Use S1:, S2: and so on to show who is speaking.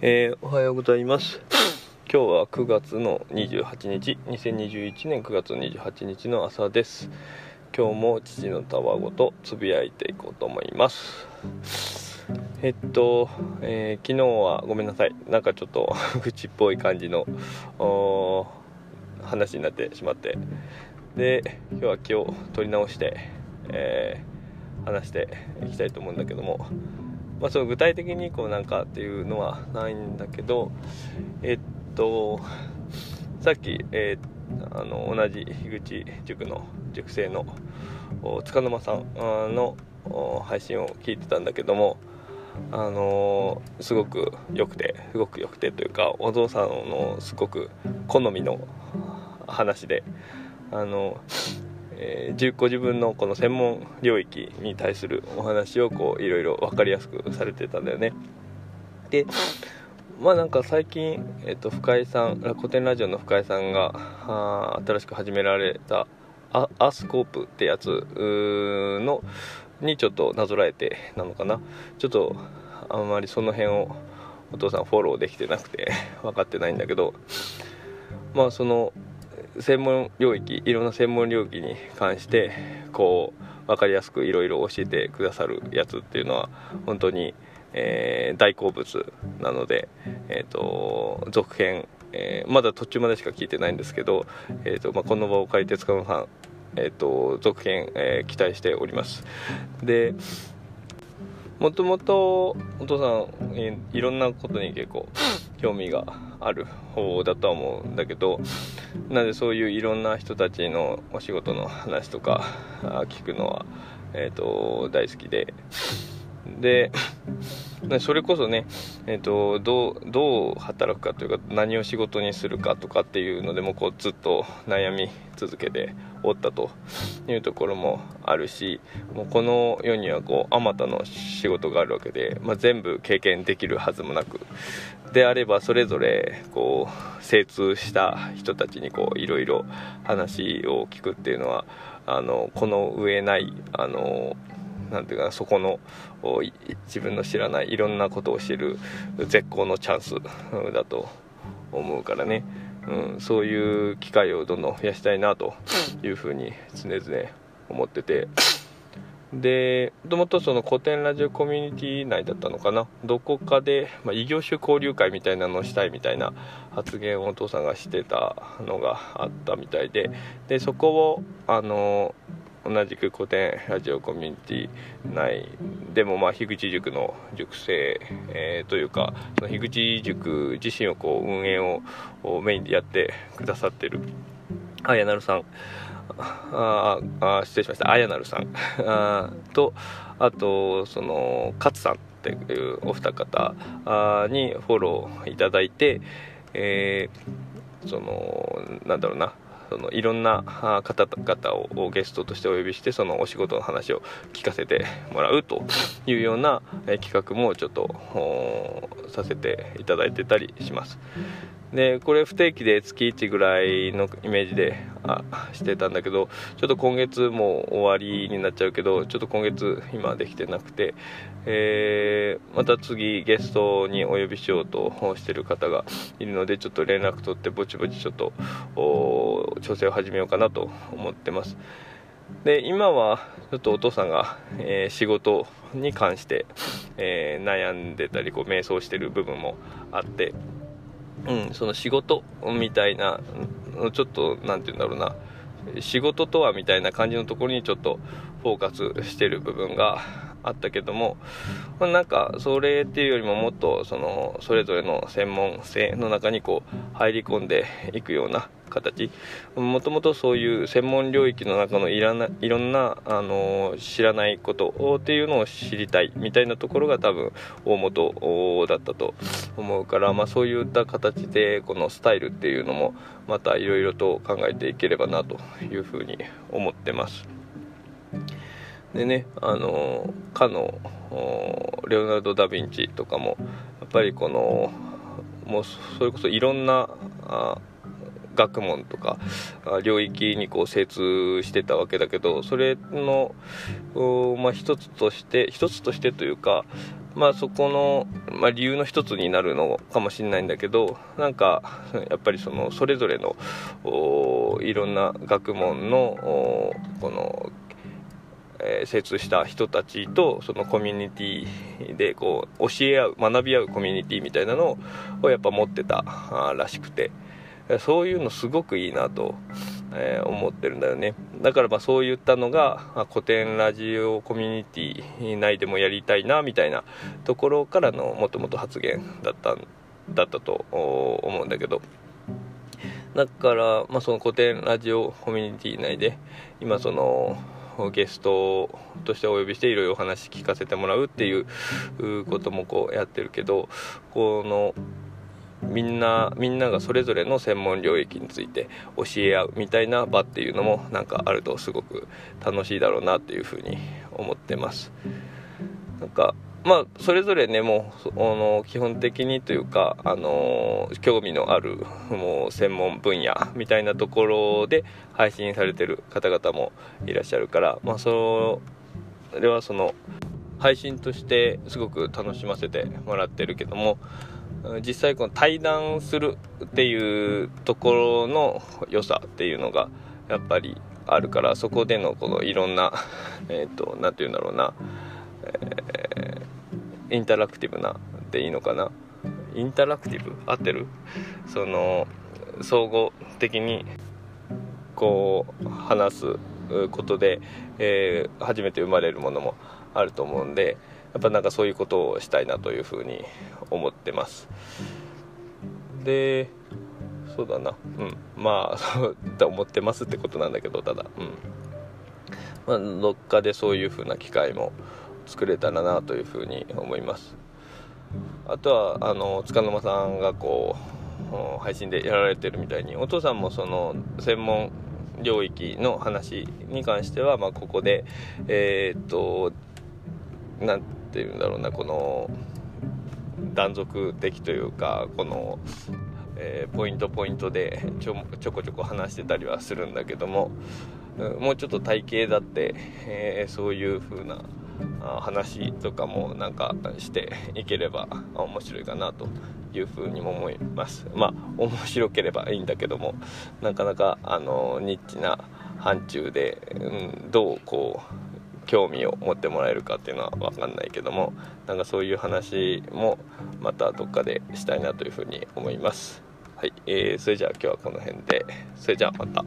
S1: えーおはようございます。今日は9月の28日。2021年9月28日の朝です。今日も父のたわごとつぶやいていこうと思います。えっと、えー昨日はごめんなさい。なんかちょっと 愚痴っぽい感じの話になってしまって。で今日は気を取り直して、えー話していきたいと思うんだけども。まあ、その具体的にこうなんかっていうのはないんだけどえっとさっき、えーあの同じ樋口塾の塾生の塚沼さんの配信を聞いてたんだけどもあのーすごく良くてすごく良くてというかお父さんのすごく好みの話であのえーご自分のこの専門領域に対するお話をこういろいろ分かりやすくされてたんだよね。でまあなんか最近、えっと深井さん古典ラジオの深井さんが新しく始められたアアスコープってやつのにちょっとなぞらえてなのかな。ちょっとあんまりその辺をお父さんフォローできてなくて分かってないんだけど。まあその専門領域いろんな専門領域に関してこう分かりやすくいろいろ教えてくださるやつっていうのは本当に、えー大好物なので、えー、と続編、えーまだ途中までしか聞いてないんですけど、えーとまあ、この場を借りて塚野さん、えー、と続編、えー期待しております。でもともとお父さんえーいろんなことに結構興味がある方だとは思うんだけどなのでそういういろんな人たちのお仕事の話とか聞くのは、えー、と大好きで。で それこそね、えー、とどうどう働くかというか何を仕事にするかとかっていうのでもこうずっと悩み続けておったというところもあるしもうこの世にはあまたの仕事があるわけで、まあ、全部経験できるはずもなくであればそれぞれこう精通した人たちにいろいろ話を聞くっていうのはあのこの上ないあのん。ていうかそこの自分の知らないいろんなことを知る絶好のチャンスだと思うからね、うん、そういう機会をどんどん増やしたいなというふうに常々思ってて。でもともとその古典ラジオコミュニティ内だったのかな。どこかで、まあ、異業種交流会みたいなのをしたいみたいな発言をお父さんがしてたのがあったみたいで。でそこをあの同じく古典ラジオコミュニティ内でもまあ樋口塾の塾生、えーというか樋口塾自身をこう運営をメインでやってくださってる。あやなるさん。ああ失礼しました。あやなるさん。あとあとその勝さんっていうお二方あにフォローいただいて、えーそのなんだろうな。そのいろんな方々をゲストとしてお呼びしてそのお仕事の話を聞かせてもらうというような企画もちょっとさせていただいてたりします。でこれ不定期で月1ぐらいのイメージであしてたんだけどちょっと今月も終わりになっちゃうけどちょっと今月今できてなくて、えーまた次ゲストにお呼びしようとしてる方がいるのでちょっと連絡取ってぼちぼちちょっと調整を始めようかなと思ってます。で今はちょっとお父さんが、えー仕事に関して、えー悩んでたりこう迷走してる部分もあってうん、その仕事みたいなちょっと何て言うんだろうな仕事とはみたいな感じのところにちょっとフォーカスしてる部分があったけども、まあなんかそれっていうよりももっとそのそれぞれの専門性の中にこう入り込んでいくような形もともとそういう専門領域の中のいらないろんな、あの知らないことっていうのを知りたいみたいなところが多分大元だったと思うから、まあ、そういった形でこのスタイルっていうのもまたいろいろと考えていければなというふうに思ってます。でねあのかのレオナルド・ダ・ヴィンチとかもやっぱりこのもうそれこそいろんな学問とか領域にこう精通してたわけだけどそれの、まあ、一つとして一つとしてというかまあそこの、まあ、理由の一つになるのかもしれないんだけどなんかやっぱりそのそれぞれのいろんな学問のこのえー、精通した人たちとそのコミュニティでこう教え合う学び合うコミュニティみたいなのをやっぱ持ってたらしくてそういうのすごくいいなと、えー、思ってるんだよね。だからまあそういったのが古典ラジオコミュニティ内でもやりたいなみたいなところからのもともと発言だっただったと思うんだけど。だから、まあ、その古典ラジオコミュニティ内で今そのゲストとしてお呼びしていろいろお話聞かせてもらうっていうこともこうやってるけどこのみんなみんながそれぞれの専門領域について教え合うみたいな場っていうのもなんかあるとすごく楽しいだろうなっていうふうに思ってます。なんかまあそれぞれねもうあの基本的にというかあの興味のあるもう専門分野みたいなところで配信されてる方々もいらっしゃるからまあそれはその配信としてすごく楽しませてもらってるけども実際この対談するっていうところの良さっていうのがやっぱりあるからそこでのこのいろんなえっ、ー、と何て言うんだろうな、えー、インタラクティブなっていいのかな？インタラクティブ？合ってる？その総合的にこう話すことで、えー、初めて生まれるものもあると思うんでやっぱなんかそういうことをしたいなというふうに思ってます。でそうだな。うん。まあそうって思ってますってことなんだけどただ。うん。まあどっかでそういうふうな機会も作れたらなというふうに思います。あとはあの塚沼さんがこう配信でやられてるみたいにお父さんもその専門領域の話に関しては、まあ、ここでえー、っと何て言うんだろうなこの断続的というかこの、えー、ポイントポイントでちょちょこちょこ話してたりはするんだけども、もうちょっと体型だって、えー、そういう風な話とかもなんかして いければ面白いかなというふうにも思います。まあ面白ければいいんだけどもなかなかあのニッチな範疇で、うん、どうこう興味を持ってもらえるかっていうのは分かんないけどもなんかそういう話もまたどっかでしたいなというふうに思います。はい、えー、それじゃあ今日はこの辺で。それじゃあまた。